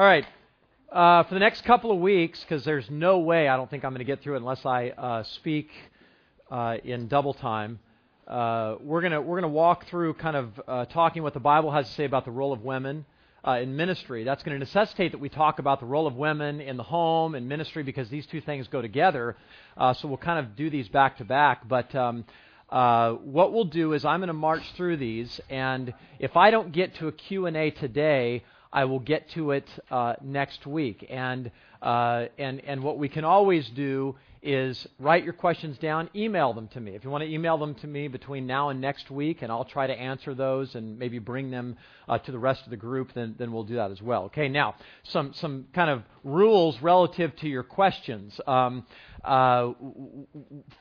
All right. Uh, for the next couple of weeks, because there's no way I don't think I'm going to get through it unless I uh, speak uh, in double time. Uh, we're gonna we're gonna walk through kind of uh, talking what the Bible has to say about the role of women uh, in ministry. That's going to necessitate that we talk about the role of women in the home and ministry because these two things go together. so we'll kind of do these back to back. But um, uh, what we'll do is I'm going to march through these, and if I don't get to a Q&A today, I will get to it uh, next week. And, uh, and, and what we can always do is write your questions down, email them to me. If you want to email them to me between now and next week, and I'll try to answer those and maybe bring them uh, to the rest of the group, then, then we'll do that as well. Okay, now, some, some kind of rules relative to your questions. Um, uh,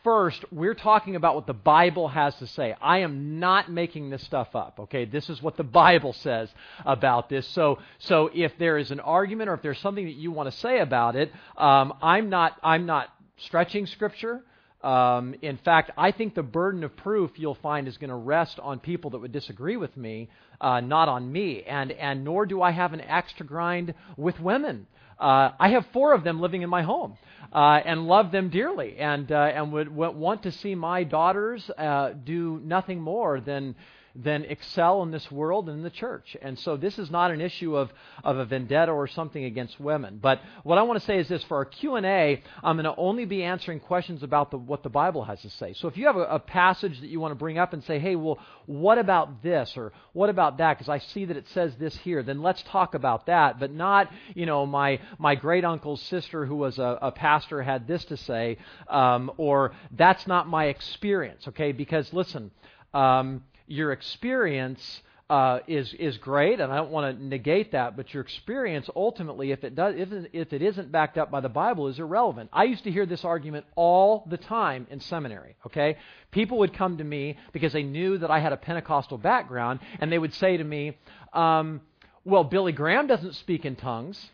first, we're talking about what the Bible has to say. I am not making this stuff up. Okay, this is what the Bible says about this. So, so if there is an argument or if there's something that you want to say about it, um, I'm not, I'm not stretching Scripture. Um, in fact, I think the burden of proof you'll find is going to rest on people that would disagree with me, uh, not on me. And, and nor do I have an axe to grind with women. Uh, I have four of them living in my home uh, and love them dearly and, uh, and would, would, want to see my daughters uh, do nothing more than then excel in this world and in the church. And so this is not an issue of, of a vendetta or something against women. But what I want to say is this: for our Q and A, I'm going to only be answering questions about the, what the Bible has to say. So if you have a, a passage that you want to bring up and say, "Hey, well, what about this?" or "What about that?" because I see that it says this here, then let's talk about that. But not, you know, my my great uncle's sister who was a, a pastor had this to say, um, or that's not my experience. Okay, because listen. Um, your experience uh, is is great, and I don't want to negate that. But your experience, ultimately, if it does, if, if it isn't backed up by the Bible, is irrelevant. I used to hear this argument all the time in seminary. Okay, people would come to me because they knew that I had a Pentecostal background, and they would say to me, um, "Well, Billy Graham doesn't speak in tongues,"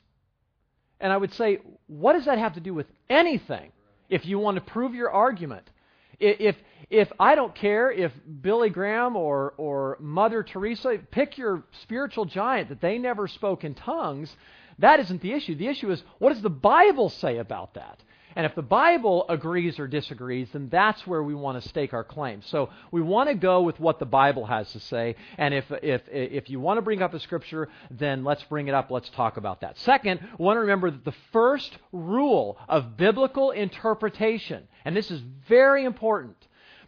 and I would say, "What does that have to do with anything?" If you want to prove your argument, if, if I don't care if Billy Graham or, or Mother Teresa, pick your spiritual giant that they never spoke in tongues, that isn't the issue. The issue is what does the Bible say about that? And if the Bible agrees or disagrees, then that's where we want to stake our claim. So we want to go with what the Bible has to say. And if, if, if you want to bring up a scripture, then let's bring it up. Let's talk about that. Second, we want to remember that the first rule of biblical interpretation, and this is very important,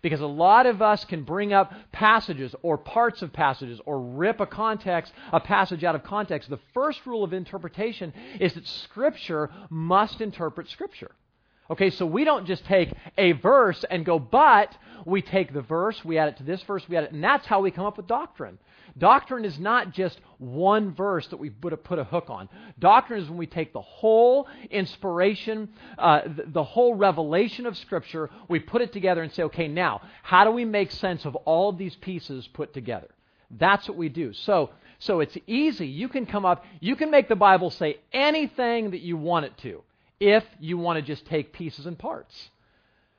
because a lot of us can bring up passages or parts of passages or rip a context a passage out of context the first rule of interpretation is that scripture must interpret scripture Okay, so we don't just take a verse and go, but we take the verse, we add it to this verse, we add it, and that's how we come up with doctrine. Doctrine is not just one verse that we put a, hook on. Doctrine is when we take the whole inspiration, uh, the, the whole revelation of Scripture, we put it together and say, okay, now, how do we make sense of all of these pieces put together? That's what we do. So, so it's easy. You can come up, you can make the Bible say anything that you want it to if you want to just take pieces and parts.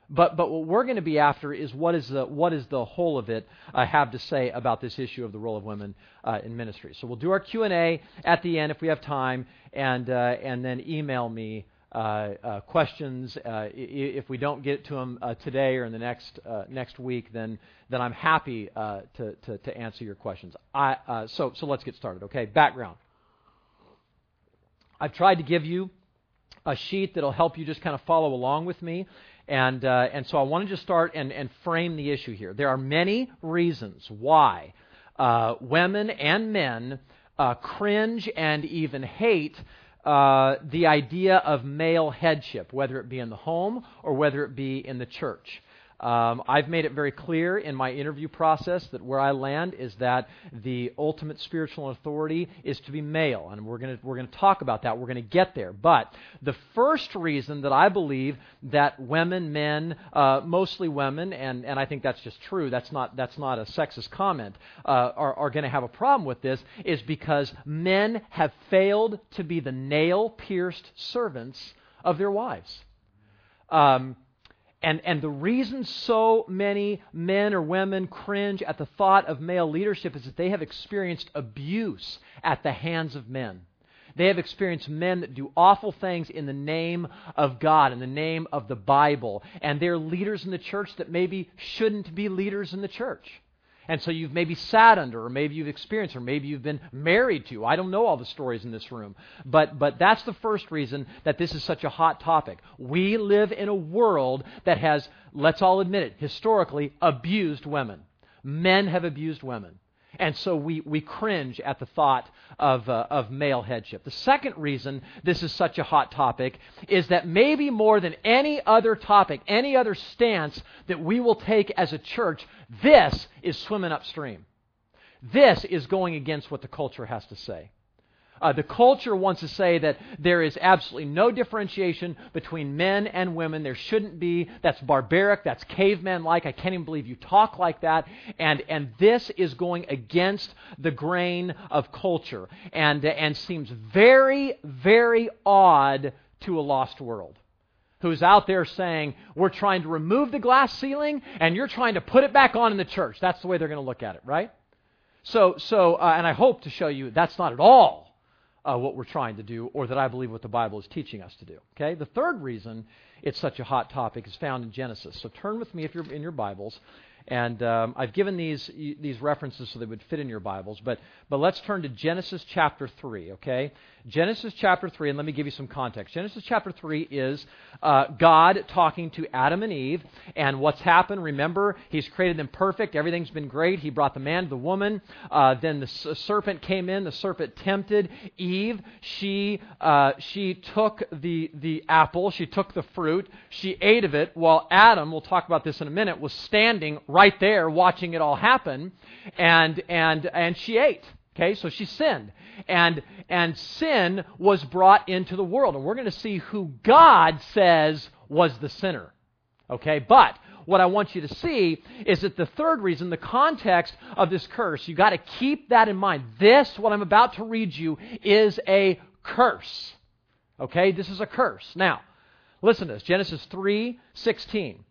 But, but what we're going to be after is what is the, what is the whole of it uh, have to say about this issue of the role of women uh, in ministry. So we'll do our Q&A at the end if we have time, and, uh, and then email me uh, uh, questions. Uh, if we don't get to them today or in the next, next week, then, then I'm happy to, to, to, answer your questions. I, so, so let's get started, okay? Background. I've tried to give you a sheet that'll help you just kind of follow along with me. And, uh, and so I wanted to just start and, and frame the issue here. There are many reasons why uh, women and men uh, cringe and even hate uh, the idea of male headship, whether it be in the home or whether it be in the church. Um, I've made it very clear in my interview process that where I land is that the ultimate spiritual authority is to be male, and we're going we're to talk about that. We're going to get there. But the first reason that I believe that women, men, uh, mostly women, and, and I think that's just true. That's not that's not a sexist comment. Uh, are are going to have a problem with this is because men have failed to be the nail pierced servants of their wives. Um, and, and the reason so many men or women cringe at the thought of male leadership is that they have experienced abuse at the hands of men. They have experienced men that do awful things in the name of God, in the name of the Bible. And they're leaders in the church that maybe shouldn't be leaders in the church. And so you've maybe sat under, or maybe you've experienced, or maybe you've been married to. I don't know all the stories in this room. But, but that's the first reason that this is such a hot topic. We live in a world that has, let's all admit it, historically abused women. Men have abused women. And so we, we cringe at the thought of, uh, of male headship. The second reason this is such a hot topic is that maybe more than any other topic, any other stance that we will take as a church, this is swimming upstream. This is going against what the culture has to say. Uh, the culture wants to say that there is absolutely no differentiation between men and women. There shouldn't be. That's barbaric. That's caveman like. I can't even believe you talk like that. And, and this is going against the grain of culture and, and seems very, very odd to a lost world who's out there saying, We're trying to remove the glass ceiling and you're trying to put it back on in the church. That's the way they're going to look at it, right? So, so uh, and I hope to show you that's not at all uh, what we're trying to do or that I believe what the Bible is teaching us to do. Okay? The third reason it's such a hot topic is found in Genesis. So turn with me if you're in your Bibles and um, I've given these, these references so they would fit in your Bibles. But, but let's turn to Genesis chapter 3, okay? Genesis chapter 3, and let me give you some context. Genesis chapter 3 is uh, God talking to Adam and Eve, and what's happened. Remember, He's created them perfect. Everything's been great. He brought the man to the woman. Uh, then the serpent came in. The serpent tempted Eve. She, uh, she took the, the apple, she took the fruit, she ate of it, while Adam, we'll talk about this in a minute, was standing right there watching it all happen, and, and, and she ate. Okay, so she sinned. And, and sin was brought into the world. And we're going to see who God says was the sinner. Okay, but what I want you to see is that the third reason, the context of this curse, you got to keep that in mind. This, what I'm about to read you, is a curse. Okay, this is a curse. Now, listen to this Genesis 3 16.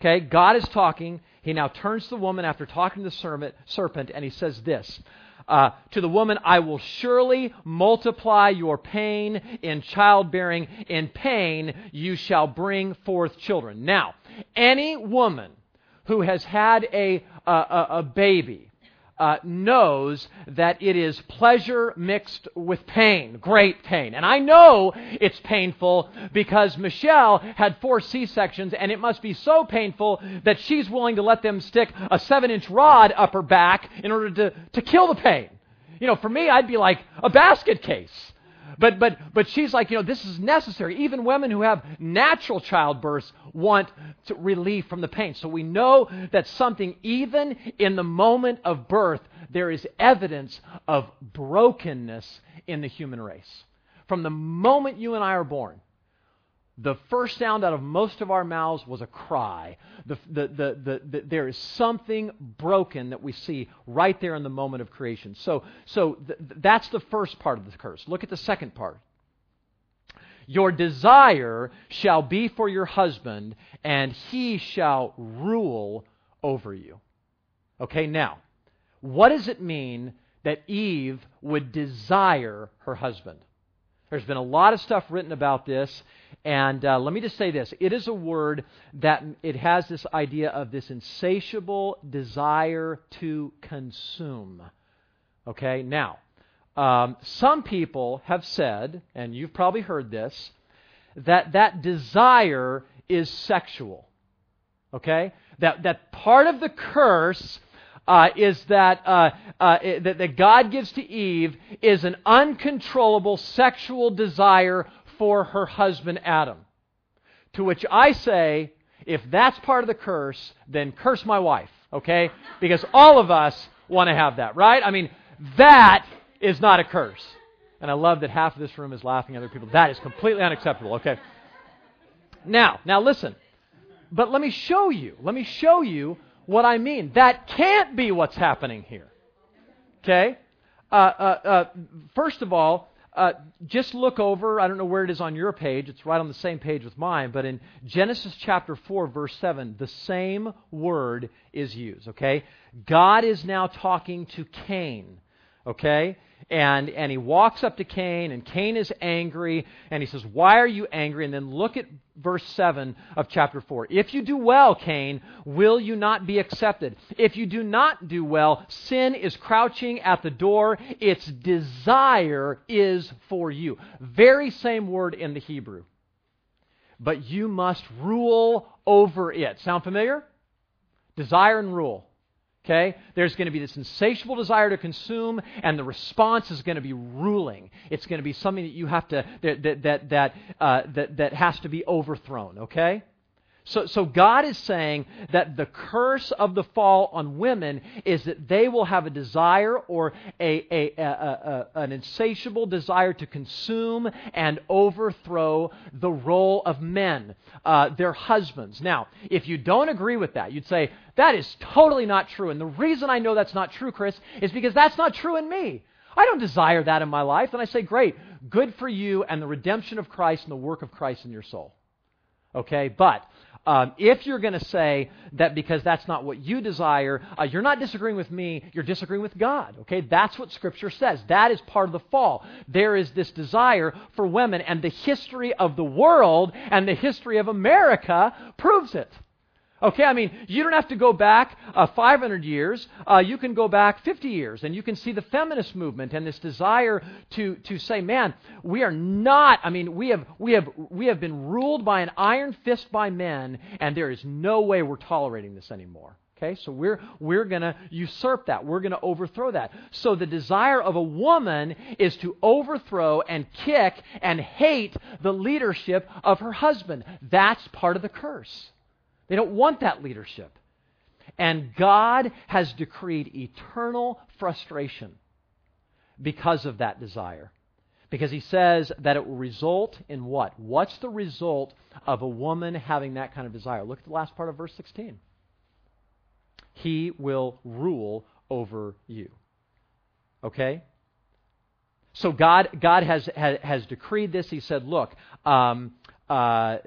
Okay, God is talking. He now turns to the woman after talking to the serpent, and he says this uh, To the woman, I will surely multiply your pain in childbearing. In pain, you shall bring forth children. Now, any woman who has had a, a, a baby, uh, knows that it is pleasure mixed with pain, great pain. And I know it's painful because Michelle had four C sections, and it must be so painful that she's willing to let them stick a seven inch rod up her back in order to, to kill the pain. You know, for me, I'd be like a basket case. But, but, but she's like, you know, this is necessary. Even women who have natural childbirths want relief from the pain. So we know that something, even in the moment of birth, there is evidence of brokenness in the human race. From the moment you and I are born, the first sound out of most of our mouths was a cry. The, the, the, there is something broken that we see right there in the moment of creation. So, so that's the first part of the curse. Look at the second part. Your desire shall be for your husband, and he shall rule over you. Okay, now, what does it mean that Eve would desire her husband? There's been a lot of stuff written about this, and uh, let me just say this. It is a word that it has this idea of this insatiable desire to consume. Okay, now, um, some people have said, and you've probably heard this, that that desire is sexual. Okay? That, that part of the curse uh, is that, uh, uh, that, that God gives to Eve is an uncontrollable sexual desire for her husband Adam. To which I say, if that's part of the curse, then curse my wife, okay? Because all of us want to have that, right? I mean, that is not a curse. And I love that half of this room is laughing at other people. That is completely unacceptable, okay? Now, now listen. But let me show you. Let me show you what I mean. That can't be what's happening here. Okay? Uh, uh, uh, first of all, uh, just look over, I don't know where it is on your page, it's right on the same page with mine, but in Genesis chapter 4, verse 7, the same word is used, okay? God is now talking to Cain, okay? And, and he walks up to Cain, and Cain is angry, and he says, Why are you angry? And then look at verse 7 of chapter 4. If you do well, Cain, will you not be accepted? If you do not do well, sin is crouching at the door. Its desire is for you. Very same word in the Hebrew. But you must rule over it. Sound familiar? Desire and rule. Okay? There's going to be this insatiable desire to consume, and the response is going to be ruling. It's going to be something that you have to, that, that, that, that, uh, that, that has to be overthrown. Okay? So, so God is saying that the curse of the fall on women is that they will have a desire or a, a, a, a, an insatiable desire to consume and overthrow the role of men, uh, their husbands. Now, if you don't agree with that, you'd say, that is totally not true. And the reason I know that's not true, Chris, is because that's not true in me. I don't desire that in my life. And I say, great, good for you and the redemption of Christ and the work of Christ in your soul. Okay, but um, if you're going to say that because that's not what you desire, uh, you're not disagreeing with me, you're disagreeing with God. Okay? That's what Scripture says. That is part of the fall. There is this desire for women, and the history of the world and the history of America proves it. Okay, I mean, you don't have to go back uh, 500 years. Uh, you can go back 50 years, and you can see the feminist movement and this desire to, to say, man, we are not, I mean, we have, we, have, we have been ruled by an iron fist by men, and there is no way we're tolerating this anymore. Okay, so we're, we're going to usurp that. We're going to overthrow that. So the desire of a woman is to overthrow and kick and hate the leadership of her husband. That's part of the curse. They don't want that leadership. And God has decreed eternal frustration because of that desire. Because he says that it will result in what? What's the result of a woman having that kind of desire? Look at the last part of verse 16. He will rule over you. Okay? So God, God has, has, has decreed this. He said, look, um, uh,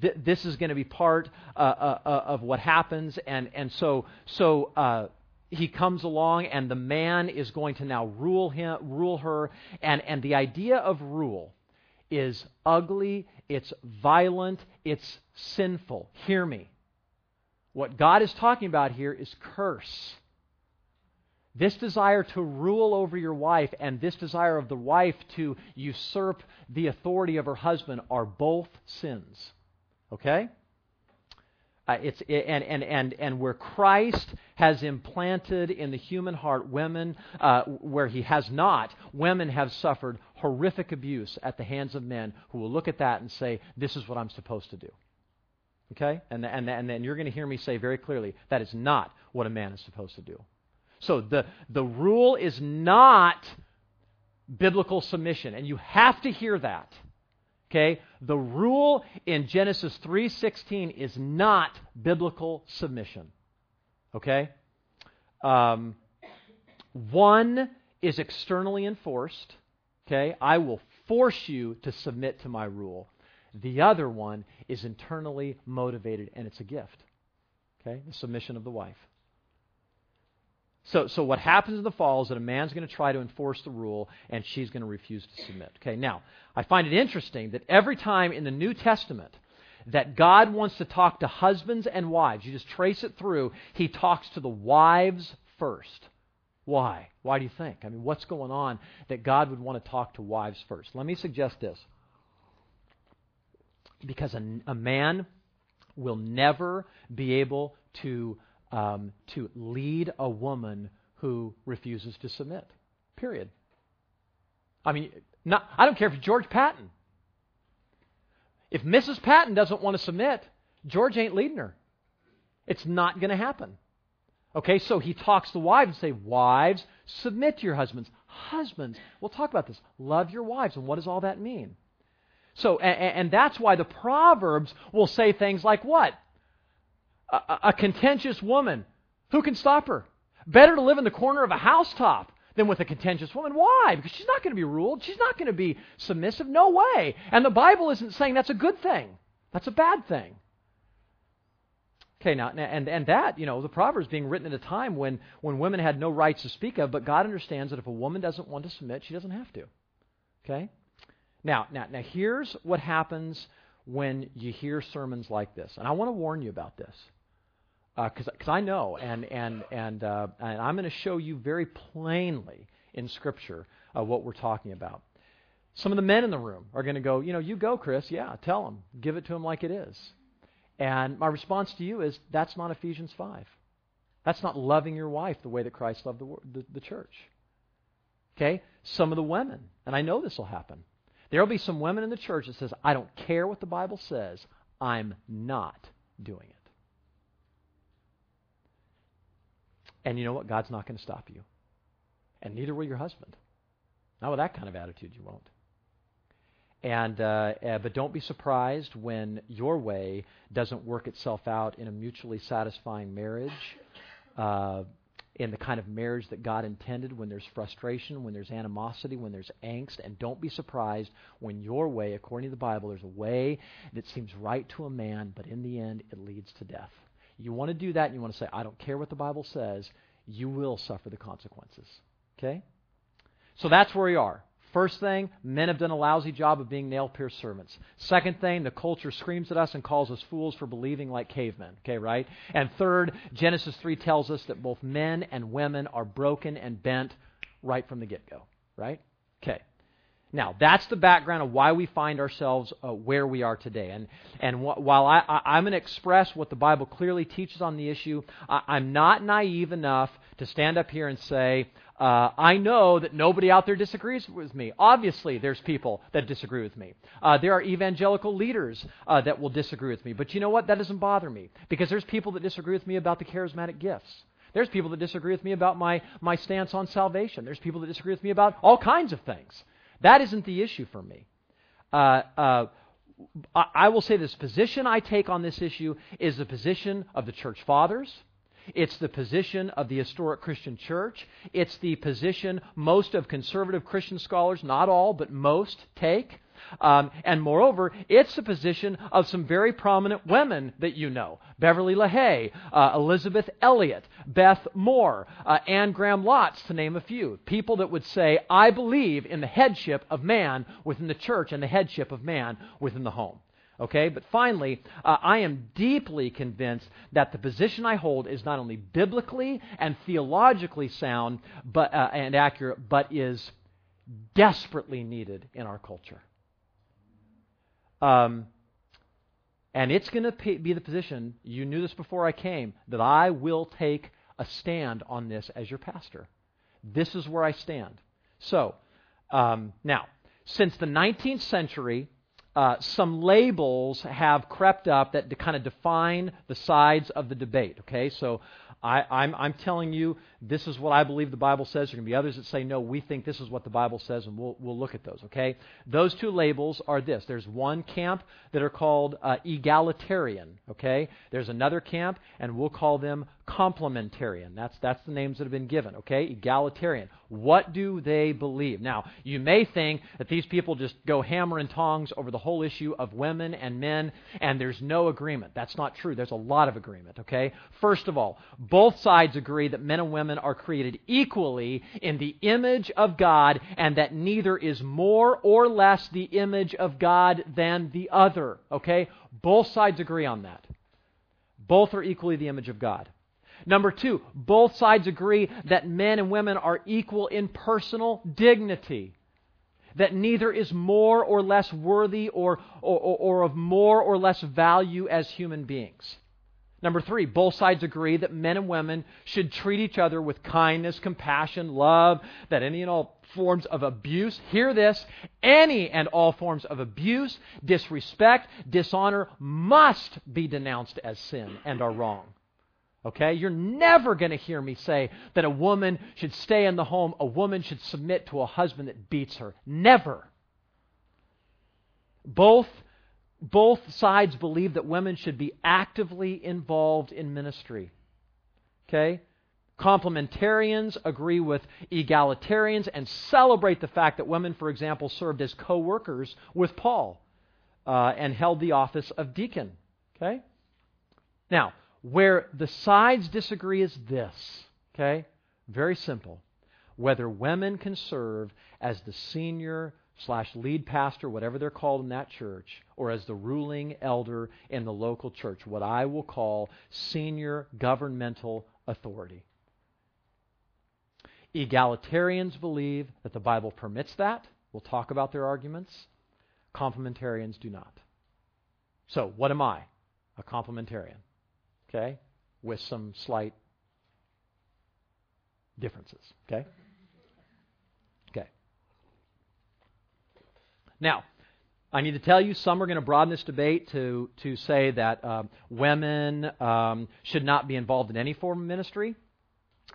th- this is going to be part uh, uh, uh, of what happens, and and so so uh, he comes along, and the man is going to now rule him, rule her, and and the idea of rule is ugly, it's violent, it's sinful. Hear me. What God is talking about here is curse. This desire to rule over your wife and this desire of the wife to usurp the authority of her husband are both sins. Okay? Uh, it's and, and and and where Christ has implanted in the human heart women, uh, where He has not, women have suffered horrific abuse at the hands of men who will look at that and say, "This is what I'm supposed to do." Okay, and and and then you're going to hear me say very clearly that is not what a man is supposed to do. So the, the rule is not biblical submission, and you have to hear that. Okay? The rule in Genesis 3:16 is not biblical submission. Okay? Um, one is externally enforced. Okay? I will force you to submit to my rule. The other one is internally motivated, and it's a gift. Okay? The submission of the wife. So, so what happens in the fall is that a man's going to try to enforce the rule, and she's going to refuse to submit. Okay, now, I find it interesting that every time in the New Testament that God wants to talk to husbands and wives, you just trace it through, he talks to the wives first. Why? Why do you think? I mean, what's going on that God would want to talk to wives first? Let me suggest this. Because a, a man will never be able to um, to lead a woman who refuses to submit. Period. I mean, not, I don't care if it's George Patton. If Mrs. Patton doesn't want to submit, George ain't leading her. It's not going to happen. Okay, so he talks to wives and say, Wives, submit to your husbands. Husbands, we'll talk about this. Love your wives. And what does all that mean? So, and, and that's why the Proverbs will say things like what? A, a contentious woman. Who can stop her? Better to live in the corner of a housetop than with a contentious woman. Why? Because she's not going to be ruled. She's not going to be submissive. No way. And the Bible isn't saying that's a good thing, that's a bad thing. Okay, now, and, and that, you know, the Proverbs being written at a time when, when women had no rights to speak of, but God understands that if a woman doesn't want to submit, she doesn't have to. Okay? Now, now, now here's what happens when you hear sermons like this. And I want to warn you about this. Because uh, I know, and, and, and, uh, and I'm going to show you very plainly in Scripture uh, what we're talking about. Some of the men in the room are going to go, you know, you go, Chris. Yeah, tell them. Give it to them like it is. And my response to you is that's not Ephesians 5. That's not loving your wife the way that Christ loved the, the, the church. Okay? Some of the women, and I know this will happen. There will be some women in the church that says, I don't care what the Bible says, I'm not doing it. And you know what? God's not going to stop you. And neither will your husband. Not with that kind of attitude, you won't. And uh, uh, but don't be surprised when your way doesn't work itself out in a mutually satisfying marriage, uh, in the kind of marriage that God intended. When there's frustration, when there's animosity, when there's angst, and don't be surprised when your way, according to the Bible, there's a way that seems right to a man, but in the end it leads to death. You want to do that, and you want to say, "I don't care what the Bible says." You will suffer the consequences. Okay. So that's where we are. First thing, men have done a lousy job of being nail pierced servants. Second thing, the culture screams at us and calls us fools for believing like cavemen. Okay, right? And third, Genesis 3 tells us that both men and women are broken and bent right from the get go. Right? Okay. Now, that's the background of why we find ourselves uh, where we are today. And, and wh- while I, am going to express what the Bible clearly teaches on the issue, I, am not naive enough to stand up here and say, uh, I know that nobody out there disagrees with me. Obviously, there's people that disagree with me. Uh, there are evangelical leaders uh, that will disagree with me. But you know what? That doesn't bother me because there's people that disagree with me about the charismatic gifts. There's people that disagree with me about my, my stance on salvation. There's people that disagree with me about all kinds of things. That isn't the issue for me. Uh, uh, I will say this position I take on this issue is the position of the church fathers. It's the position of the historic Christian church. It's the position most of conservative Christian scholars, not all, but most, take. Um, and moreover, it's the position of some very prominent women that you know Beverly LaHaye, uh, Elisabeth Elliot, Beth Moore, uh, Anne Graham Lotz, to name a few. People that would say, I believe in the headship of man within the church and the headship of man within the home. Okay, but finally, uh, I am deeply convinced that the position I hold is not only biblically and theologically sound but, uh, and accurate, but is desperately needed in our culture. Um, and it's going to be the position, you knew this before I came, that I will take a stand on this as your pastor. This is where I stand. So, um, now, since the 19th century, uh, some labels have crept up that kind of define the sides of the debate. Okay, so I, I'm telling you, this is what I believe the Bible says. There are going to be others that say, no, we think this is what the Bible says, and we'll, we'll look at those, okay? Those two labels are this. There's one camp that are called uh, egalitarian, okay? There's another camp, and we'll call them complementarian. That's, that's the names that have been given, okay? Egalitarian. What do they believe? Now, you may think that these people just go hammer and tongs over the whole issue of women and men, and there's no agreement. That's not true. There's a lot of agreement, okay? First of all, both sides agree that men and women are created equally in the image of God, and that neither is more or less the image of God than the other, okay? Both sides agree on that. Both are equally the image of God. Number two, both sides agree that men and women are equal in personal dignity. That neither is more or less worthy or, or, or, of more or less value as human beings. Number three, both sides agree that men and women should treat each other with kindness, compassion, love, that any and all forms of abuse, hear this, any and all forms of abuse, disrespect, dishonor must be denounced as sin and are wrong. Okay? You're never going to hear me say that a woman should stay in the home, a woman should submit to a husband that beats her. Never. Both, both sides believe that women should be actively involved in ministry. Okay? Complementarians agree with egalitarians and celebrate the fact that women, for example, served as co workers with Paul uh, and held the office of deacon. Okay? Now, Where the sides disagree is this, okay? Very simple. Whether women can serve as the senior slash lead pastor, whatever they're called in that church, or as the ruling elder in the local church, what I will call senior governmental authority. Egalitarians believe that the Bible permits that. We'll talk about their arguments. Complementarians do not. So, what am I? A complementarian. Okay? With some slight differences. Okay? Now, I need to tell you, some are going to broaden this debate to, to say that um, women um, should not be involved in any form of ministry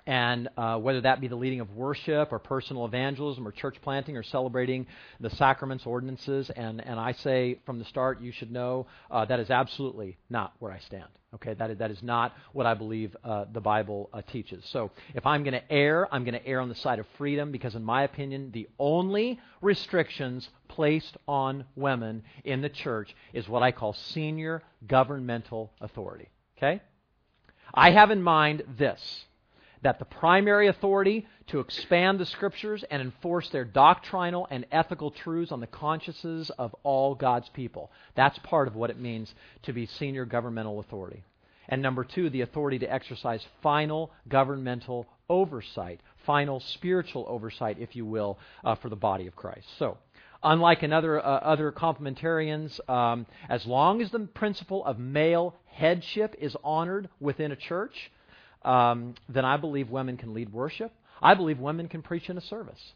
and uh, whether that be the leading of worship or personal evangelism or church planting or celebrating the sacraments, ordinances, and, and I say from the start, you should know uh, that is absolutely not where I stand. Okay, that is, that is not what I believe uh, the Bible uh, teaches. So if I'm going to err, I'm going to err on the side of freedom because, in my opinion, the only restrictions placed on women in the church is what I call senior governmental authority. Okay? I have in mind this that the primary authority to expand the scriptures and enforce their doctrinal and ethical truths on the consciences of all God's people. That's part of what it means to be senior governmental authority. And number two, the authority to exercise final governmental oversight, final spiritual oversight, if you will, uh, for the body of Christ. So, unlike another uh, other complementarians, um, as long as the principle of male headship is honored within a church, um, then I believe women can lead worship. I believe women can preach in a service.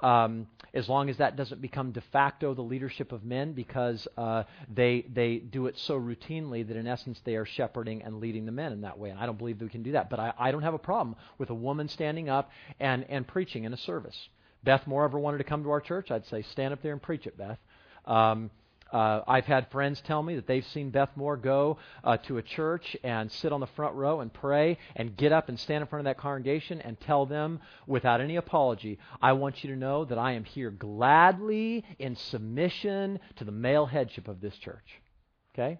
Um, as long as that doesn't become de facto the leadership of men because uh, they they do it so routinely that in essence they are shepherding and leading the men in that way. And I don't believe that we can do that. But I, I don't have a problem with a woman standing up and, and preaching in a service. Beth Moore ever wanted to come to our church, I'd say stand up there and preach it, Beth. Um, uh, I've had friends tell me that they've seen Beth Moore go uh, to a church and sit on the front row and pray and get up and stand in front of that congregation and tell them without any apology, I want you to know that I am here gladly in submission to the male headship of this church. Okay?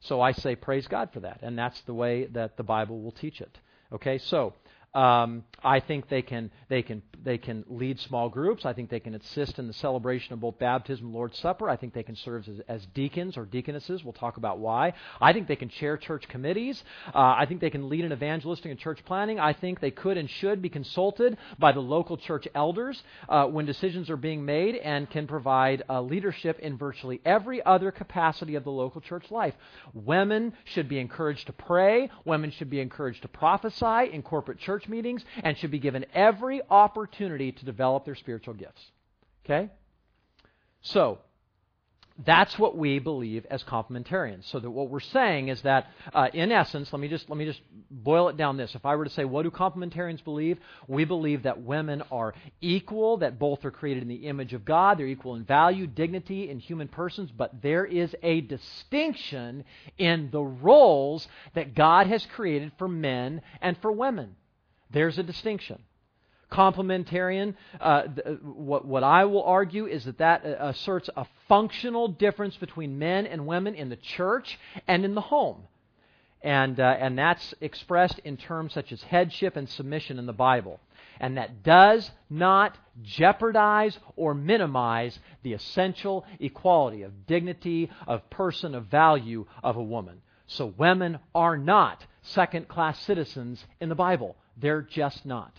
So I say praise God for that. And that's the way that the Bible will teach it. Okay? So um, I think they can they can they can lead small groups. I think they can assist in the celebration of both baptism and Lord's Supper. I think they can serve as, as deacons or deaconesses. We'll talk about why. I think they can chair church committees. Uh, I think they can lead in evangelistic and church planning. I think they could and should be consulted by the local church elders uh, when decisions are being made and can provide uh, leadership in virtually every other capacity of the local church life. Women should be encouraged to pray. Women should be encouraged to prophesy in corporate church meetings and should be given every opportunity to develop their spiritual gifts. Okay? So, that's what we believe as complementarians. So that what we're saying is that, uh, in essence, let me just let me just boil it down. This: if I were to say, what do complementarians believe? We believe that women are equal, that both are created in the image of God, they're equal in value, dignity, in human persons, but there is a distinction in the roles that God has created for men and for women. There's a distinction. Complementarian, uh, th- uh, what, what I will argue is that that uh, asserts a functional difference between men and women in the church and in the home. And, uh, and that's expressed in terms such as headship and submission in the Bible. And that does not jeopardize or minimize the essential equality of dignity, of person, of value of a woman. So women are not second class citizens in the Bible. They're just not.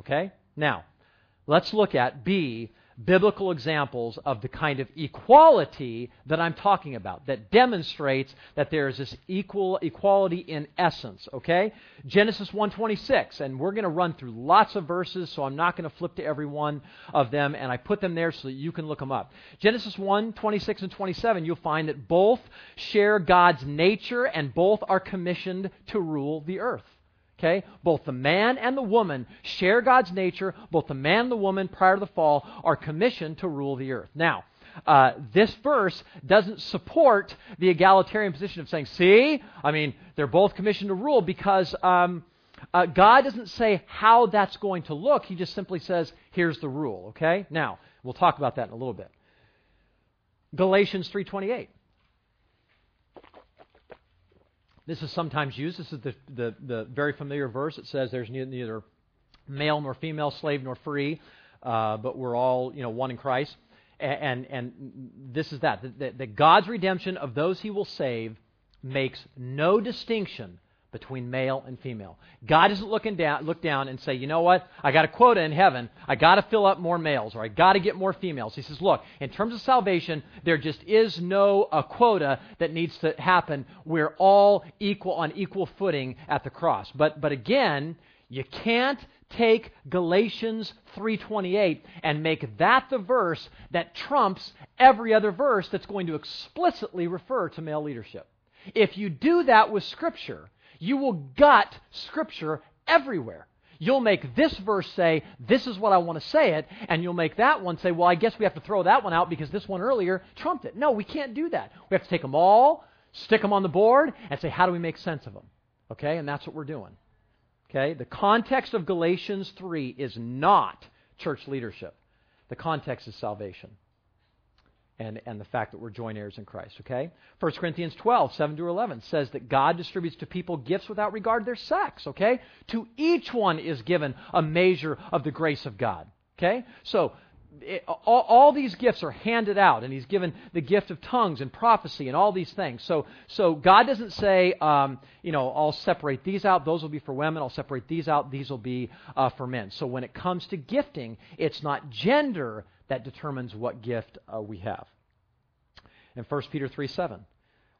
Okay? Now, let's look at B, biblical examples of the kind of equality that I'm talking about that demonstrates that there is this equal equality in essence, okay? Genesis 1:26 and we're going to run through lots of verses so I'm not going to flip to every one of them and I put them there so that you can look them up. Genesis 1:26 and 27 you'll find that both share God's nature and both are commissioned to rule the earth. Okay? Both the man and the woman share God's nature. Both the man and the woman, prior to the fall, are commissioned to rule the earth. Now, uh, this verse doesn't support the egalitarian position of saying, see, I mean, they're both commissioned to rule because um, uh, God doesn't say how that's going to look. He just simply says, here's the rule. Okay? Now, we'll talk about that in a little bit. Galatians 3.28. This is sometimes used. This is the, the, the very familiar verse. It says there's neither male nor female, slave nor free, uh, but we're all you know one in Christ. And, and, and this is that, that that God's redemption of those He will save makes no distinction between male and female. God doesn't look, down, look down and say, you know what, I got a quota in heaven, I got to fill up more males, or I got to get more females. He says, look, in terms of salvation, there just is no a quota that needs to happen. We're all equal on equal footing at the cross. But but again, you can't take Galatians 3:28 and make that the verse that trumps every other verse that's going to explicitly refer to male leadership. If you do that with scripture, you will gut Scripture everywhere. You'll make this verse say, This is what I want to say it, and you'll make that one say, Well, I guess we have to throw that one out because this one earlier trumped it. No, we can't do that. We have to take them all, stick them on the board, and say, How do we make sense of them? Okay? And that's what we're doing. Okay? The context of Galatians 3 is not church leadership, the context is salvation and, and the fact that we're joint heirs in Christ, okay? 1 Corinthians 12, 7 to 11 says that God distributes to people gifts without regard to their sex, okay? To each one is given a measure of the grace of God, okay? So, it, all, all, these gifts are handed out, and He's given the gift of tongues and prophecy and all these things. So, so God doesn't say, um, you know, I'll separate these out; those will be for women. I'll separate these out; these will be uh, for men. So, when it comes to gifting, it's not gender that determines what gift uh, we have. In 1 Peter 3 7,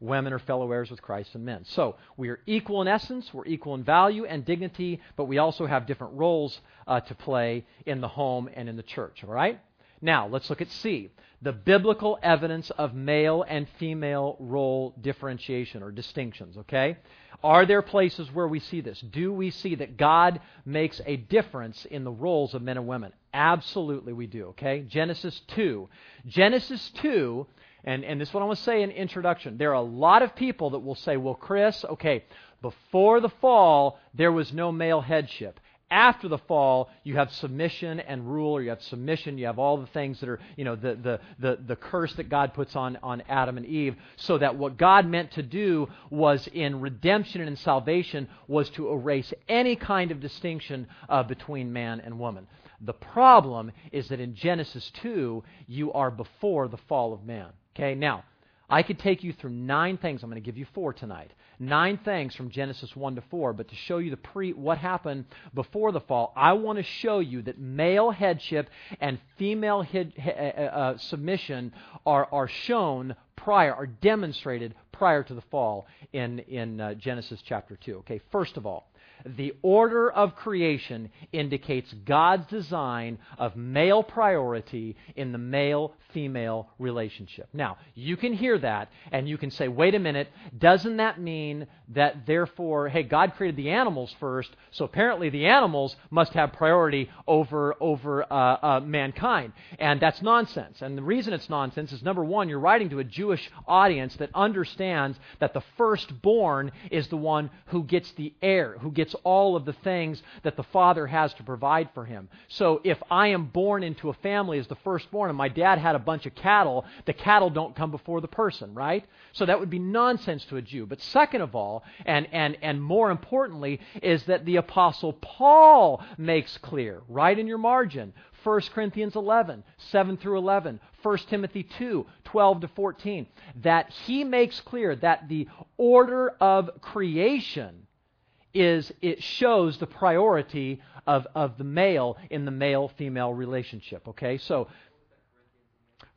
women are fellow heirs with Christ and men. So we are equal in essence, we're equal in value and dignity, but we also have different roles uh, to play in the home and in the church. All right? Now, let's look at C the biblical evidence of male and female role differentiation or distinctions, okay? Are there places where we see this? Do we see that God makes a difference in the roles of men and women? Absolutely, we do, okay? Genesis 2. Genesis 2, and, and this is what I want to say in introduction. There are a lot of people that will say, well, Chris, okay, before the fall, there was no male headship after the fall, you have submission and rule, or you have submission, you have all the things that are, you know, the, the, the, the curse that God puts on, on Adam and Eve, so that what God meant to do was in redemption and in salvation was to erase any kind of distinction uh, between man and woman. The problem is that in Genesis 2, you are before the fall of man. Okay, now, I could take you through nine things. I'm going to give you four tonight nine things from Genesis 1 to 4, but to show you the pre what happened before the fall, I want to show you that male headship and female head, uh, uh, submission are, are shown prior, are demonstrated prior to the fall in, in uh, Genesis chapter 2. Okay, first of all, the order of creation indicates God's design of male priority in the male female relationship. Now, you can hear that and you can say, wait a minute, doesn't that mean that therefore, hey, God created the animals first, so apparently the animals must have priority over, over uh, uh, mankind? And that's nonsense. And the reason it's nonsense is number one, you're writing to a Jewish audience that understands that the firstborn is the one who gets the heir, who gets all of the things that the father has to provide for him. So if I am born into a family as the firstborn and my dad had a bunch of cattle, the cattle don't come before the person, right? So that would be nonsense to a Jew. But second of all, and, and, and more importantly, is that the Apostle Paul makes clear, right in your margin, 1 Corinthians 11, 7 through 11, 1 Timothy 2, 12 to 14, that he makes clear that the order of creation is it shows the priority of, of the male in the male female relationship. Okay, so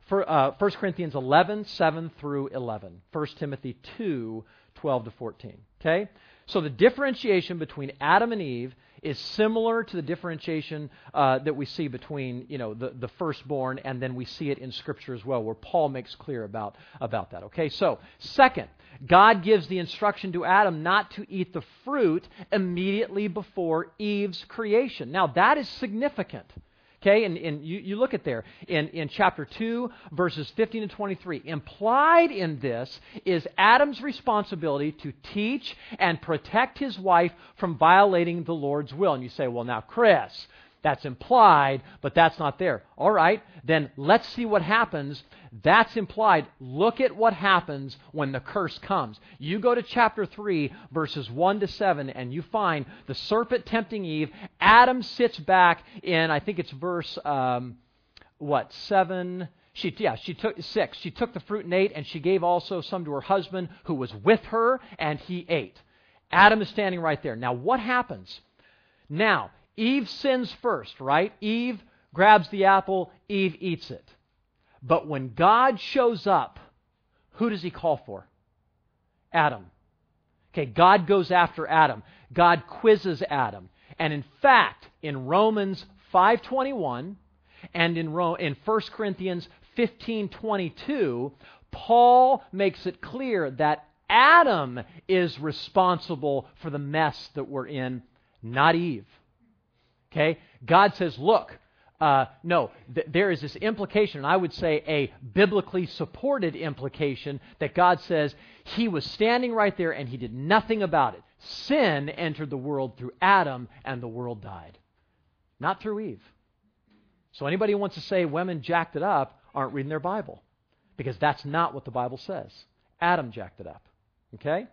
for, uh, 1 Corinthians 11, 7 through 11. 1 Timothy 2, 12 to 14. Okay? So the differentiation between Adam and Eve is similar to the differentiation uh, that we see between you know the, the firstborn and then we see it in scripture as well where paul makes clear about, about that okay so second god gives the instruction to adam not to eat the fruit immediately before eve's creation now that is significant Okay, and, and you, you look at there in, in chapter 2, verses 15 and 23. Implied in this is Adam's responsibility to teach and protect his wife from violating the Lord's will. And you say, well, now, Chris, That's implied, but that's not there. All right, then let's see what happens. That's implied. Look at what happens when the curse comes. You go to chapter 3, verses 1 to 7, and you find the serpent tempting Eve. Adam sits back in, I think it's verse, um, what, 7? She, yeah, she took six. She took the fruit and ate, and she gave also some to her husband who was with her, and he ate. Adam is standing right there. Now, what happens? Now, Eve sins first, right? Eve grabs the apple, Eve eats it. But when God shows up, who does he call for? Adam. Okay, God goes after Adam. God quizzes Adam. And in fact, in Romans 5:21 and in Ro- in 1 Corinthians 15:22, Paul makes it clear that Adam is responsible for the mess that we're in, not Eve. Okay? God says, look, uh, no, th- there is this implication, and I would say a biblically supported implication, that God says he was standing right there and he did nothing about it. Sin entered the world through Adam, and the world died. Not through Eve. So anybody who wants to say women jacked it up aren't reading their Bible, because that's not what the Bible says. Adam jacked it up. Okay?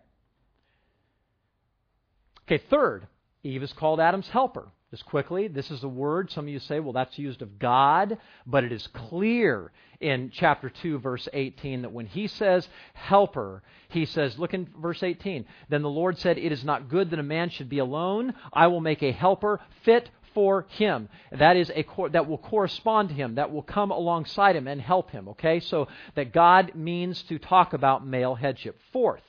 Okay, third, Eve is called Adam's helper. Just quickly, this is a word. Some of you say, well, that's used of God, but it is clear in chapter 2, verse 18, that when he says helper, he says, look in verse 18, then the Lord said, It is not good that a man should be alone. I will make a helper fit for him. That is a that will correspond to him, that will come alongside him and help him. Okay, so that God means to talk about male headship. Fourth,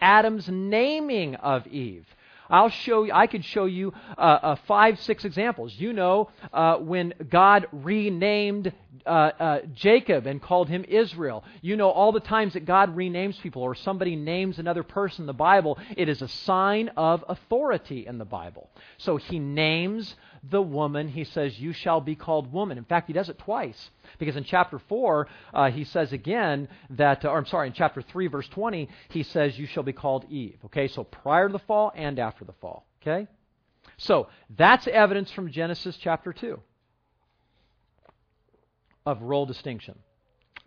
Adam's naming of Eve. I'll show you, I could show you uh, uh, five, six examples. You know, uh, when God renamed uh, uh, Jacob and called him Israel. You know, all the times that God renames people or somebody names another person in the Bible, it is a sign of authority in the Bible. So he names the woman, he says, You shall be called woman. In fact, he does it twice. Because in chapter 4, uh, he says again that, or I'm sorry, in chapter 3, verse 20, he says, You shall be called Eve. Okay, so prior to the fall and after the fall. Okay? So that's evidence from Genesis chapter 2 of role distinction.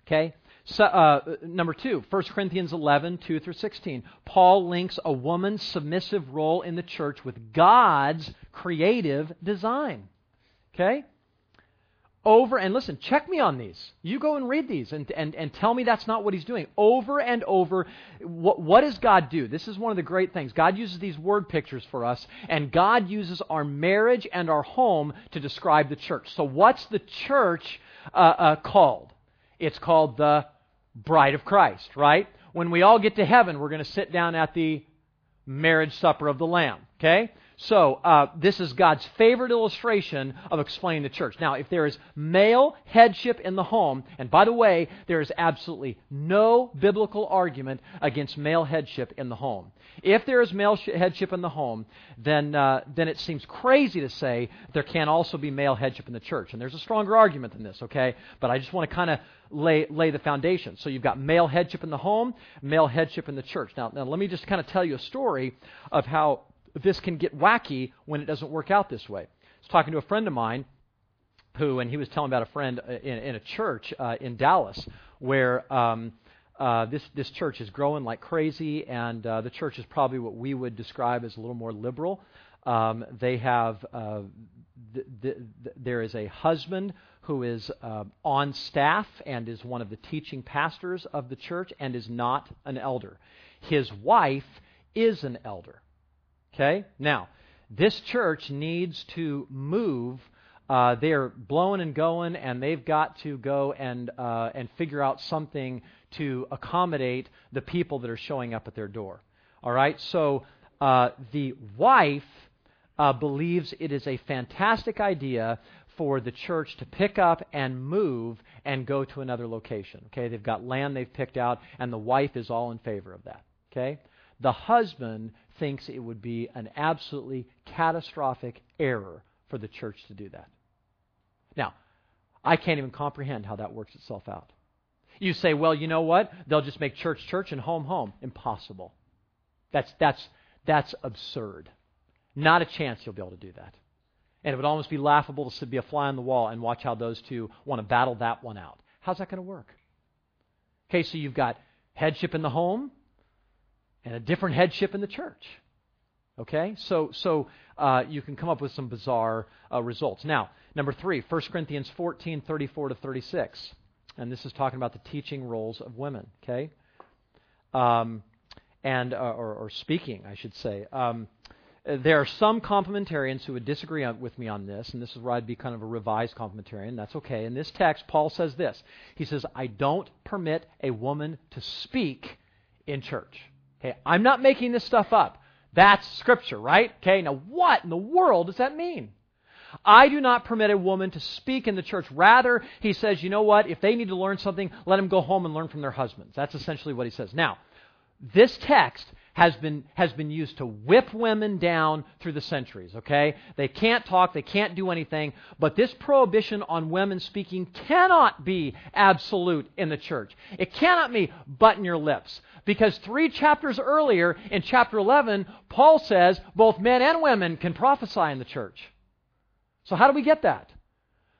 Okay? So, uh, number two, 1 Corinthians 11, 2 through 16. Paul links a woman's submissive role in the church with God's creative design. Okay? Over, and listen, check me on these. You go and read these and, and, and tell me that's not what he's doing. Over and over, what, what does God do? This is one of the great things. God uses these word pictures for us, and God uses our marriage and our home to describe the church. So, what's the church uh, uh, called? It's called the bride of Christ, right? When we all get to heaven, we're going to sit down at the marriage supper of the Lamb, okay? So, uh, this is God's favorite illustration of explaining the church. Now, if there is male headship in the home, and by the way, there is absolutely no biblical argument against male headship in the home. If there is male headship in the home, then, uh, then it seems crazy to say there can also be male headship in the church. And there's a stronger argument than this, okay? But I just want to kind of lay, lay the foundation. So you've got male headship in the home, male headship in the church. Now, now let me just kind of tell you a story of how this can get wacky when it doesn't work out this way. I was talking to a friend of mine who, and he was telling about a friend uh, in, in a church uh, in Dallas where um, uh, this this church is growing like crazy, and uh, the church is probably what we would describe as a little more liberal. Um, they have uh, th- th- th- there is a husband who is uh, on staff and is one of the teaching pastors of the church and is not an elder. His wife is an elder. Okay? Now, this church needs to move. Uh, they're blowing and going, and they've got to go and uh, and figure out something to accommodate the people that are showing up at their door. All right. So uh, the wife uh, believes it is a fantastic idea for the church to pick up and move and go to another location. Okay. They've got land they've picked out, and the wife is all in favor of that. Okay. The husband thinks it would be an absolutely catastrophic error for the church to do that. Now, I can't even comprehend how that works itself out. You say, well, you know what? They'll just make church church and home home. Impossible. That's, that's, that's absurd. Not a chance you'll be able to do that. And it would almost be laughable to be a fly on the wall and watch how those two want to battle that one out. How's that going to work? Okay, so you've got headship in the home and a different headship in the church. Okay, so so uh, you can come up with some bizarre uh, results. Now, number three, 1 Corinthians 14, 34 to 36. And this is talking about the teaching roles of women. Okay? Um, and, uh, or, or, speaking, I should say. Um, there are some complementarians who would disagree on, with me on this, and this is where I'd be kind of a revised complementarian. That's okay. In this text, Paul says this He says, I don't permit a woman to speak in church. Okay, I'm not making this stuff up. That's Scripture, right? Okay, now what in the world does that mean? I do not permit a woman to speak in the church. Rather, he says, you know what? If they need to learn something, let them go home and learn from their husbands. That's essentially what he says. Now, this text has been, has been used to whip women down through the centuries, okay? They can't talk, they can't do anything, but this prohibition on women speaking cannot be absolute in the church. It cannot be button your lips. Because three chapters earlier, in chapter 11, Paul says both men and women can prophesy in the church. So, how do we get that?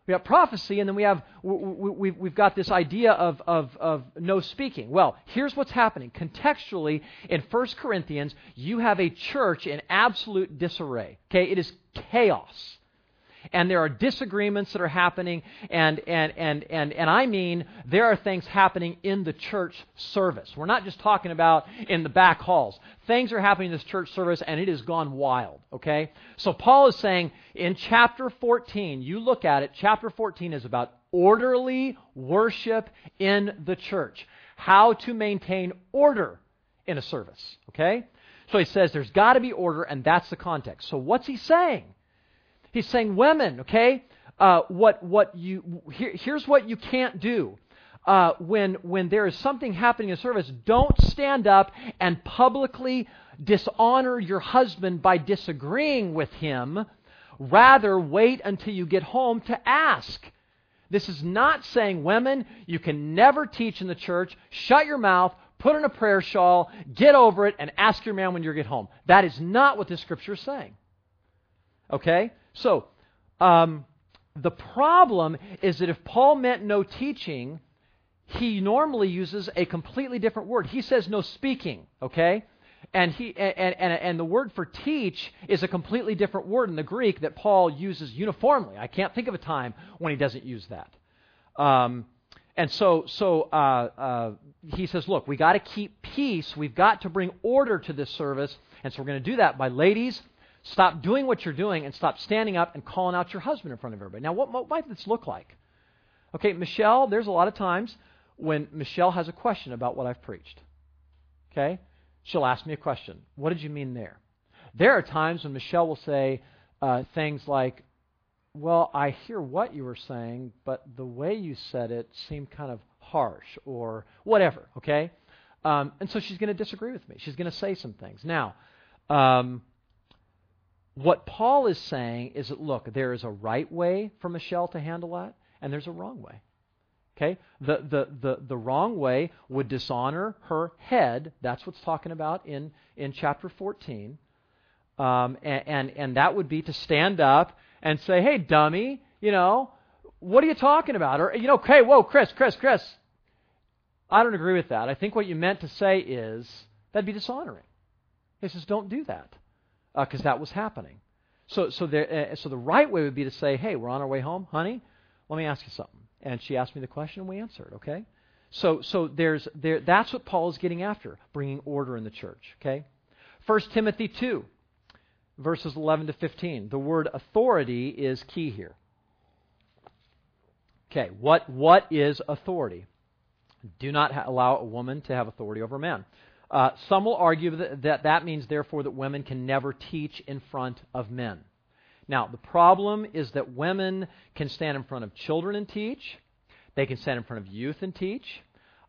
We have prophecy, and then we have we, have got this idea of, of, of no speaking. Well, here's what's happening. Contextually, in 1 Corinthians, you have a church in absolute disarray. Okay, it is chaos and there are disagreements that are happening, and, and, and, and, and I mean there are things happening in the church service. We're not just talking about in the back halls. Things are happening in this church service, and it has gone wild, okay? So Paul is saying in chapter 14, you look at it, chapter 14 is about orderly worship in the church. How to maintain order in a service, okay? So he says there's got to be order, and that's the context. So what's he saying? He's saying, women, okay, uh, what, what you, here, here's what you can't do. Uh, when, when there is something happening in service, don't stand up and publicly dishonor your husband by disagreeing with him. Rather, wait until you get home to ask. This is not saying, women, you can never teach in the church. Shut your mouth, put on a prayer shawl, get over it, and ask your man when you get home. That is not what the scripture is saying. Okay? So, um, the problem is that if Paul meant no teaching, he normally uses a completely different word. He says no speaking, okay? And, he, and, and, and the word for teach is a completely different word in the Greek that Paul uses uniformly. I can't think of a time when he doesn't use that. Um, and so, so uh, uh, he says, look, we got to keep peace. We've got to bring order to this service. And so we're going to do that by ladies Stop doing what you're doing and stop standing up and calling out your husband in front of everybody. Now, what, what might this look like? Okay, Michelle, there's a lot of times when Michelle has a question about what I've preached. Okay? She'll ask me a question. What did you mean there? There are times when Michelle will say uh, things like, Well, I hear what you were saying, but the way you said it seemed kind of harsh or whatever. Okay? Um, and so she's going to disagree with me. She's going to say some things. Now, um, what Paul is saying is that, look, there is a right way for Michelle to handle that, and there's a wrong way. Okay? The, the, the, the wrong way would dishonor her head. That's what's talking about in, in chapter 14. Um, and, and, and that would be to stand up and say, hey, dummy, you know, what are you talking about? Or, you know, okay, whoa, Chris, Chris, Chris. I don't agree with that. I think what you meant to say is that'd be dishonoring. He says, don't do that because uh, that was happening. So, so, there, uh, so the right way would be to say, hey, we're on our way home, honey. Let me ask you something. And she asked me the question, and we answered. Okay. So, so there's there. That's what Paul is getting after, bringing order in the church. Okay. First Timothy two, verses 11 to 15. The word authority is key here. Okay. What what is authority? Do not ha- allow a woman to have authority over a man. Uh, some will argue that, that that means, therefore, that women can never teach in front of men. Now, the problem is that women can stand in front of children and teach. They can stand in front of youth and teach.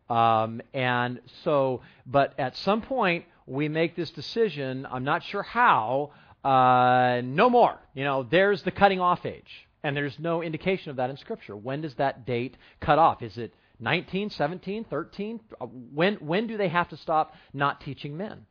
Um, and so, but at some point, we make this decision. I'm not sure how. Uh, no more. You know, there's the cutting off age. And there's no indication of that in Scripture. When does that date cut off? Is it 19, 17, 13? Uh, when, when do they have to stop not teaching men?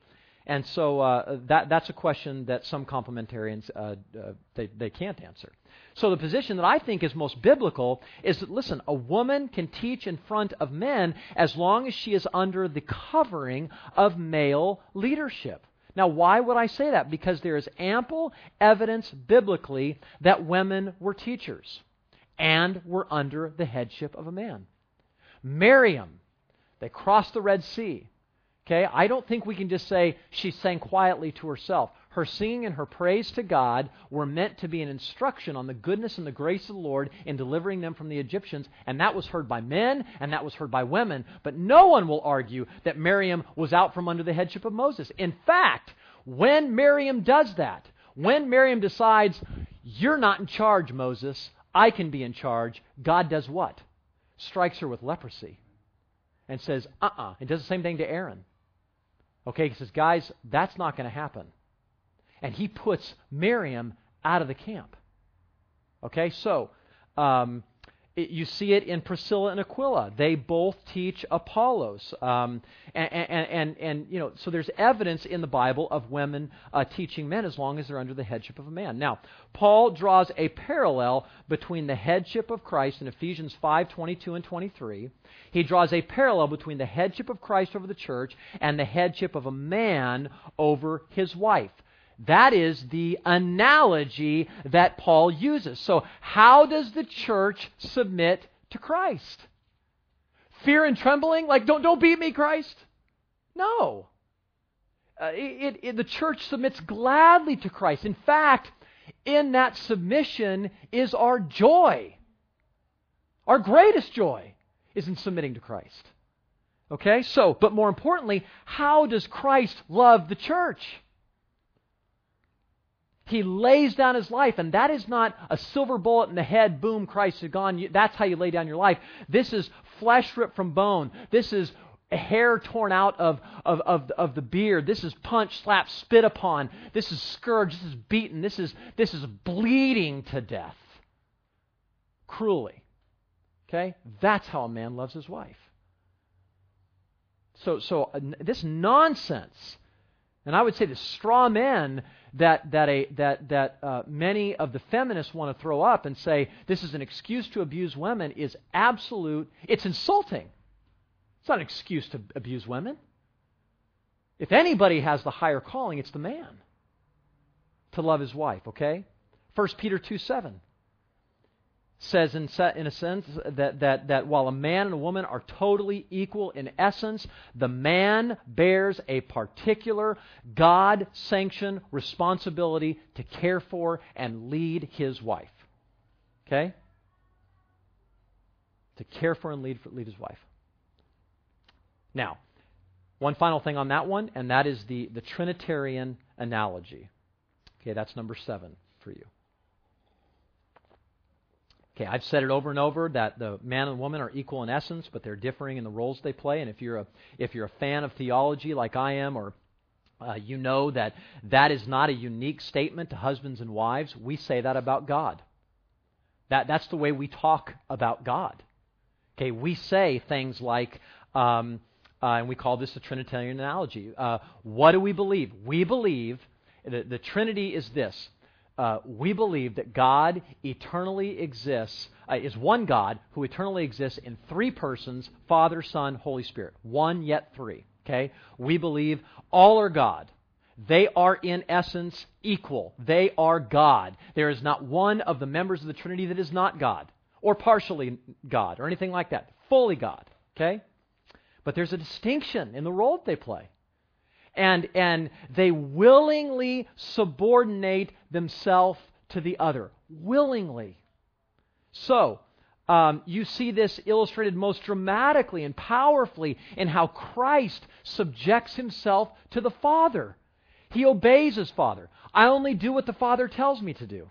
And so uh, that, that's a question that some complementarians uh, uh, they, they can't answer. So the position that I think is most biblical is that, listen, a woman can teach in front of men as long as she is under the covering of male leadership. Now, why would I say that? Because there is ample evidence biblically that women were teachers and were under the headship of a man. Miriam, they crossed the Red Sea. Okay, I don't think we can just say she sang quietly to herself. Her singing and her praise to God were meant to be an instruction on the goodness and the grace of the Lord in delivering them from the Egyptians, and that was heard by men and that was heard by women. But no one will argue that Miriam was out from under the headship of Moses. In fact, when Miriam does that, when Miriam decides, You're not in charge, Moses, I can be in charge, God does what? Strikes her with leprosy and says, Uh uh-uh. uh. It does the same thing to Aaron. Okay, he says, guys, that's not going to happen. And he puts Miriam out of the camp. Okay, so um, it, you see it in Priscilla and Aquila. They both teach Apollos, um, and, and, and, and, you know, so there's evidence in the Bible of women uh, teaching men as long as they're under the headship of a man. Now, Paul draws a parallel between the headship of Christ in Ephesians 5, 22 and 23. He draws a parallel between the headship of Christ over the church and the headship of a man over his wife. That is the analogy that Paul uses. So, how does the church submit to Christ? Fear and trembling? Like, don't, don't beat me, Christ? No. Uh, it, it, the church submits gladly to Christ. In fact, in that submission is our joy. Our greatest joy is in submitting to Christ. Okay? So, but more importantly, how does Christ love the church? He lays down his life, and that is not a silver bullet in the head, boom, Christ is gone. That's how you lay down your life. This is flesh ripped from bone. This is hair torn out of, of, of, of the beard. This is punch, slap, spit upon. This is scourged. This is beaten. This is, this is bleeding to death. Cruelly. Okay? That's how a man loves his wife. So, so this nonsense, and I would say the straw men that, that, a, that, that uh, many of the feminists want to throw up and say this is an excuse to abuse women is absolute, it's insulting. It's not an excuse to abuse women. If anybody has the higher calling, it's the man to love his wife, okay? 1 Peter 2 7 says, in, in a sense, that, that, that while a man and a woman are totally equal in essence, the man bears a particular God sanctioned responsibility to care for and lead his wife. Okay? To care for and lead, for, lead his wife. Now, one final thing on that one, and that is the, the Trinitarian analogy. Okay, that's number seven for you. Okay, I've said it over and over that the man and woman are equal in essence, but they're differing in the roles they play. And if you're a if you're a fan of theology like I am, or uh, you know that that is not a unique statement to husbands and wives. We say that about God. That that's the way we talk about God. Okay, we say things like. Um, uh, and we call this the Trinitarian analogy. Uh, what do we believe? We believe the, the Trinity is this uh, we believe that God eternally exists, uh, is one God who eternally exists in three persons Father, Son, Holy Spirit. One yet three. Okay? We believe all are God. They are in essence equal. They are God. There is not one of the members of the Trinity that is not God, or partially God, or anything like that. Fully God. Okay? But there's a distinction in the role that they play and, and they willingly subordinate themselves to the other. Willingly. So, um, you see this illustrated most dramatically and powerfully in how Christ subjects himself to the Father. He obeys his Father. I only do what the Father tells me to do.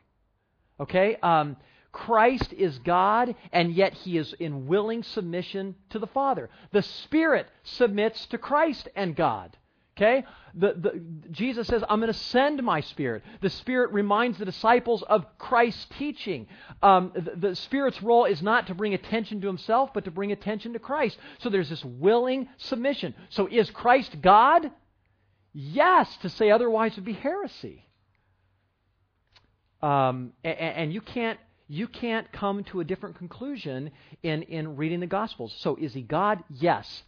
Okay? Um, Christ is God, and yet he is in willing submission to the Father. The Spirit submits to Christ and God. Okay? The, the, Jesus says, I'm going to send my Spirit. The Spirit reminds the disciples of Christ's teaching. Um, the, the Spirit's role is not to bring attention to himself, but to bring attention to Christ. So there's this willing submission. So is Christ God? Yes, to say otherwise would be heresy. Um, and, and you can't you can't come to a different conclusion in, in reading the Gospels. So, is he God? Yes.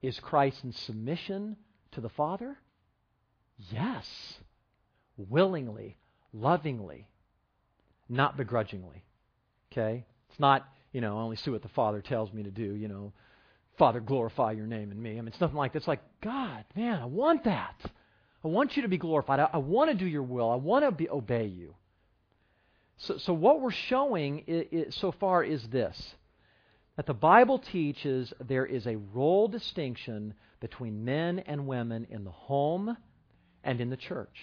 Is Christ in submission to the Father? Yes. Willingly, lovingly, not begrudgingly. Okay? It's not, you know, I only see what the Father tells me to do, you know, Father, glorify your name in me. I mean, it's nothing like that. It's like, God, man, I want that. I want you to be glorified. I, I want to do your will. I want to be, obey you. So, so what we're showing so far is this that the Bible teaches there is a role distinction between men and women in the home and in the church.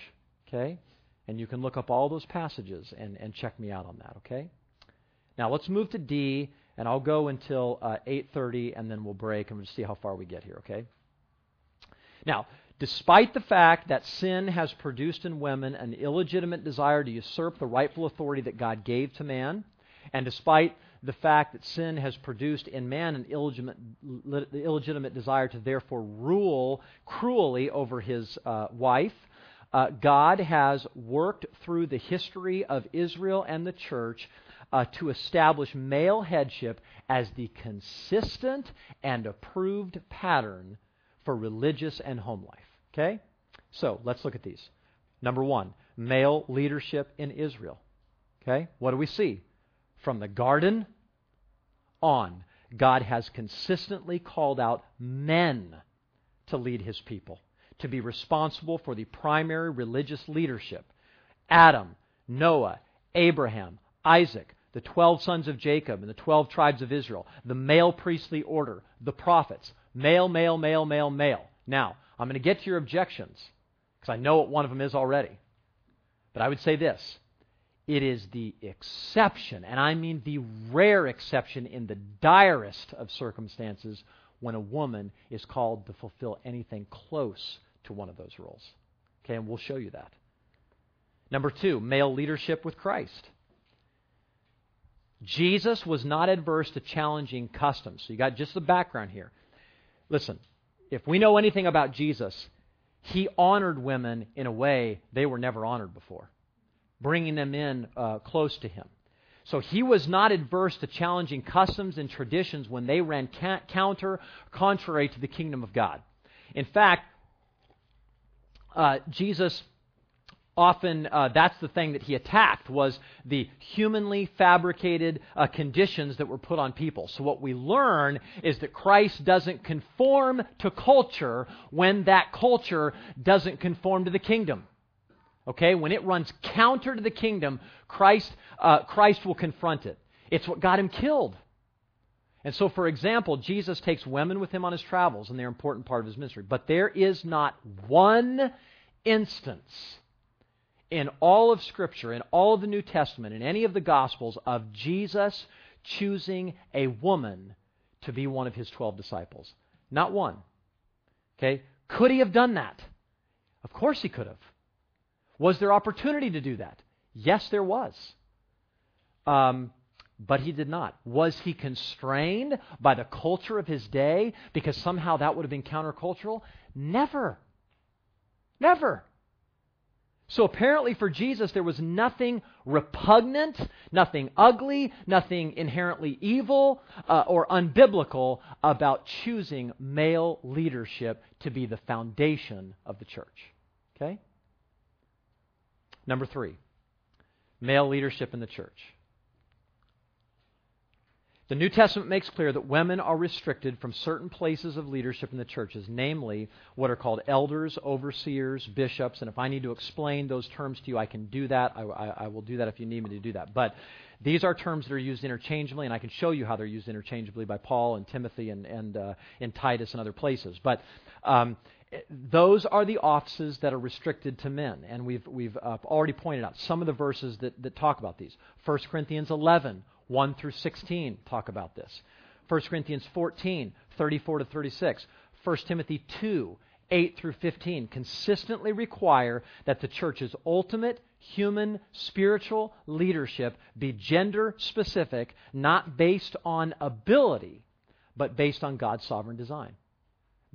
Okay? And you can look up all those passages and, and check me out on that, okay? Now let's move to D, and I'll go until uh, 8.30, and then we'll break, and we'll see how far we get here, okay? Now, Despite the fact that sin has produced in women an illegitimate desire to usurp the rightful authority that God gave to man, and despite the fact that sin has produced in man an illegitimate, illegitimate desire to therefore rule cruelly over his uh, wife, uh, God has worked through the history of Israel and the church uh, to establish male headship as the consistent and approved pattern for religious and home life. Okay? So let's look at these. Number one, male leadership in Israel. Okay? What do we see? From the garden on, God has consistently called out men to lead his people, to be responsible for the primary religious leadership. Adam, Noah, Abraham, Isaac, the 12 sons of Jacob and the 12 tribes of Israel, the male priestly order, the prophets, male, male, male, male, male. Now, I'm going to get to your objections because I know what one of them is already. But I would say this it is the exception, and I mean the rare exception in the direst of circumstances when a woman is called to fulfill anything close to one of those roles. Okay, and we'll show you that. Number two, male leadership with Christ. Jesus was not adverse to challenging customs. So you got just the background here. Listen, if we know anything about Jesus, he honored women in a way they were never honored before, bringing them in uh, close to him. So he was not adverse to challenging customs and traditions when they ran ca- counter, contrary to the kingdom of God. In fact, uh, Jesus often uh, that's the thing that he attacked was the humanly fabricated uh, conditions that were put on people so what we learn is that christ doesn't conform to culture when that culture doesn't conform to the kingdom okay when it runs counter to the kingdom christ uh, christ will confront it it's what got him killed and so for example jesus takes women with him on his travels and they're an important part of his ministry but there is not one instance in all of Scripture, in all of the New Testament, in any of the Gospels, of Jesus choosing a woman to be one of his 12 disciples. Not one. Okay? Could he have done that? Of course he could have. Was there opportunity to do that? Yes, there was. Um, but he did not. Was he constrained by the culture of his day because somehow that would have been countercultural? Never. Never. So apparently for Jesus, there was nothing repugnant, nothing ugly, nothing inherently evil uh, or unbiblical about choosing male leadership to be the foundation of the church. Okay? Number three, male leadership in the church. The New Testament makes clear that women are restricted from certain places of leadership in the churches, namely what are called elders, overseers, bishops. And if I need to explain those terms to you, I can do that. I, I, I, will do that if you need me to do that. But these are terms that are used interchangeably, and I can show you how they're used interchangeably by Paul and Timothy and, and uh, in Titus and other places. But um, those are the offices that are restricted to men. And we've, we've uh, already pointed out some of the verses that, that talk about these. 1 Corinthians 11 1 through 16 talk about this. 1 Corinthians 14, 34 to 36. 1 Timothy 2, 8 through 15 consistently require that the church's ultimate human spiritual leadership be gender specific, not based on ability, but based on God's sovereign design,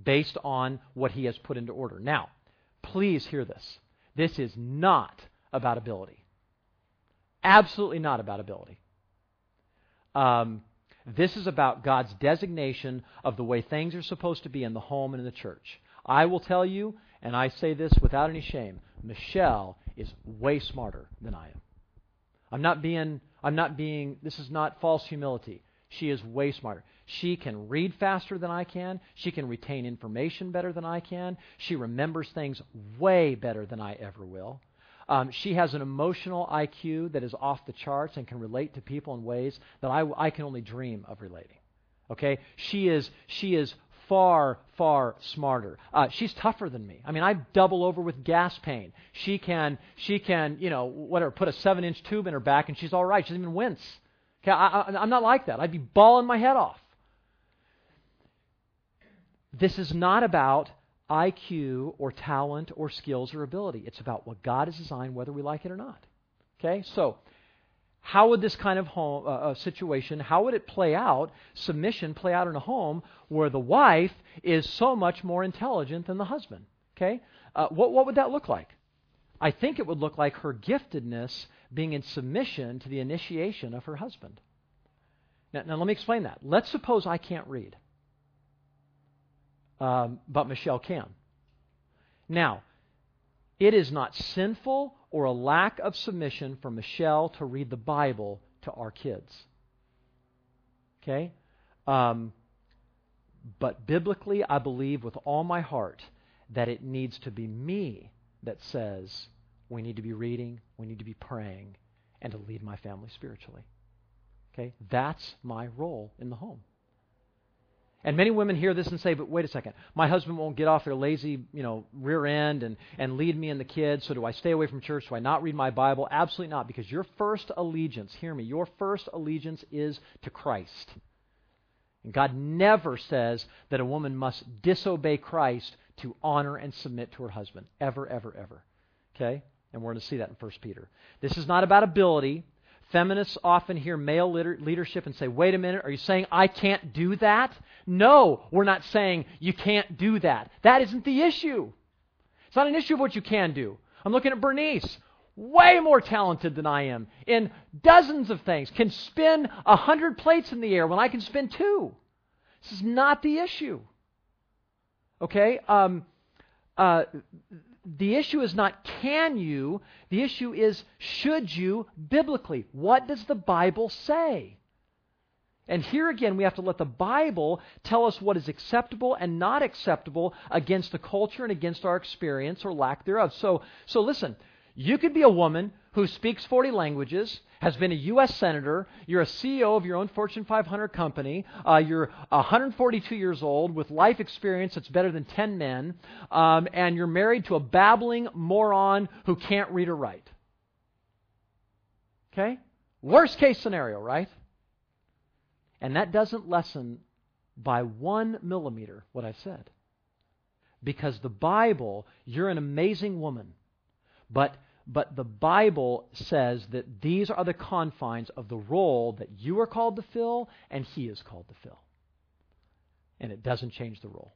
based on what He has put into order. Now, Please hear this. This is not about ability. Absolutely not about ability. Um, this is about God's designation of the way things are supposed to be in the home and in the church. I will tell you, and I say this without any shame, Michelle is way smarter than I am. I'm not being I'm not being this is not false humility. She is way smarter. She can read faster than I can. She can retain information better than I can. She remembers things way better than I ever will. Um, she has an emotional IQ that is off the charts and can relate to people in ways that I, I can only dream of relating. Okay, she is she is far far smarter. Uh, she's tougher than me. I mean, I double over with gas pain. She can she can you know whatever put a seven inch tube in her back and she's all right. She doesn't even wince. Okay, I, I'm not like that. I'd be bawling my head off. This is not about IQ or talent or skills or ability. It's about what God has designed, whether we like it or not. Okay? So, how would this kind of home, uh, uh, situation, how would it play out, submission play out in a home where the wife is so much more intelligent than the husband? Okay? Uh, what, what would that look like? I think it would look like her giftedness being in submission to the initiation of her husband. Now, now let me explain that. Let's suppose I can't read um, but Michelle can. Now, it is not sinful or a lack of submission for Michelle to read the Bible to our kids. Okay? Um, but biblically, I believe with all my heart that it needs to be me that says we need to be reading, we need to be praying, and to lead my family spiritually. Okay? That's my role in the home. And many women hear this and say, but wait a second, my husband won't get off their lazy, you know, rear end and, and lead me and the kids, so do I stay away from church? Do I not read my Bible? Absolutely not, because your first allegiance, hear me, your first allegiance is to Christ. And God never says that a woman must disobey Christ to honor and submit to her husband. Ever, ever, ever. Okay? And we're going to see that in 1 Peter. This is not about ability. Feminists often hear male leadership and say, wait a minute, are you saying I can't do that? No, we're not saying you can't do that. That isn't the issue. It's not an issue of what you can do. I'm looking at Bernice, way more talented than I am in dozens of things, can spin a hundred plates in the air when I can spin two. This is not the issue. Okay? Um, uh, the issue is not can you, the issue is should you biblically. What does the Bible say? And here again, we have to let the Bible tell us what is acceptable and not acceptable against the culture and against our experience or lack thereof. So, so listen, you could be a woman who speaks 40 languages, has been a U.S. Senator, you're a CEO of your own Fortune 500 company, uh, you're 142 years old with life experience that's better than 10 men, um, and you're married to a babbling moron who can't read or write. Okay? Worst case scenario, right? And that doesn't lessen by one millimeter what I said. Because the Bible, you're an amazing woman, but but the Bible says that these are the confines of the role that you are called to fill and he is called to fill. And it doesn't change the role.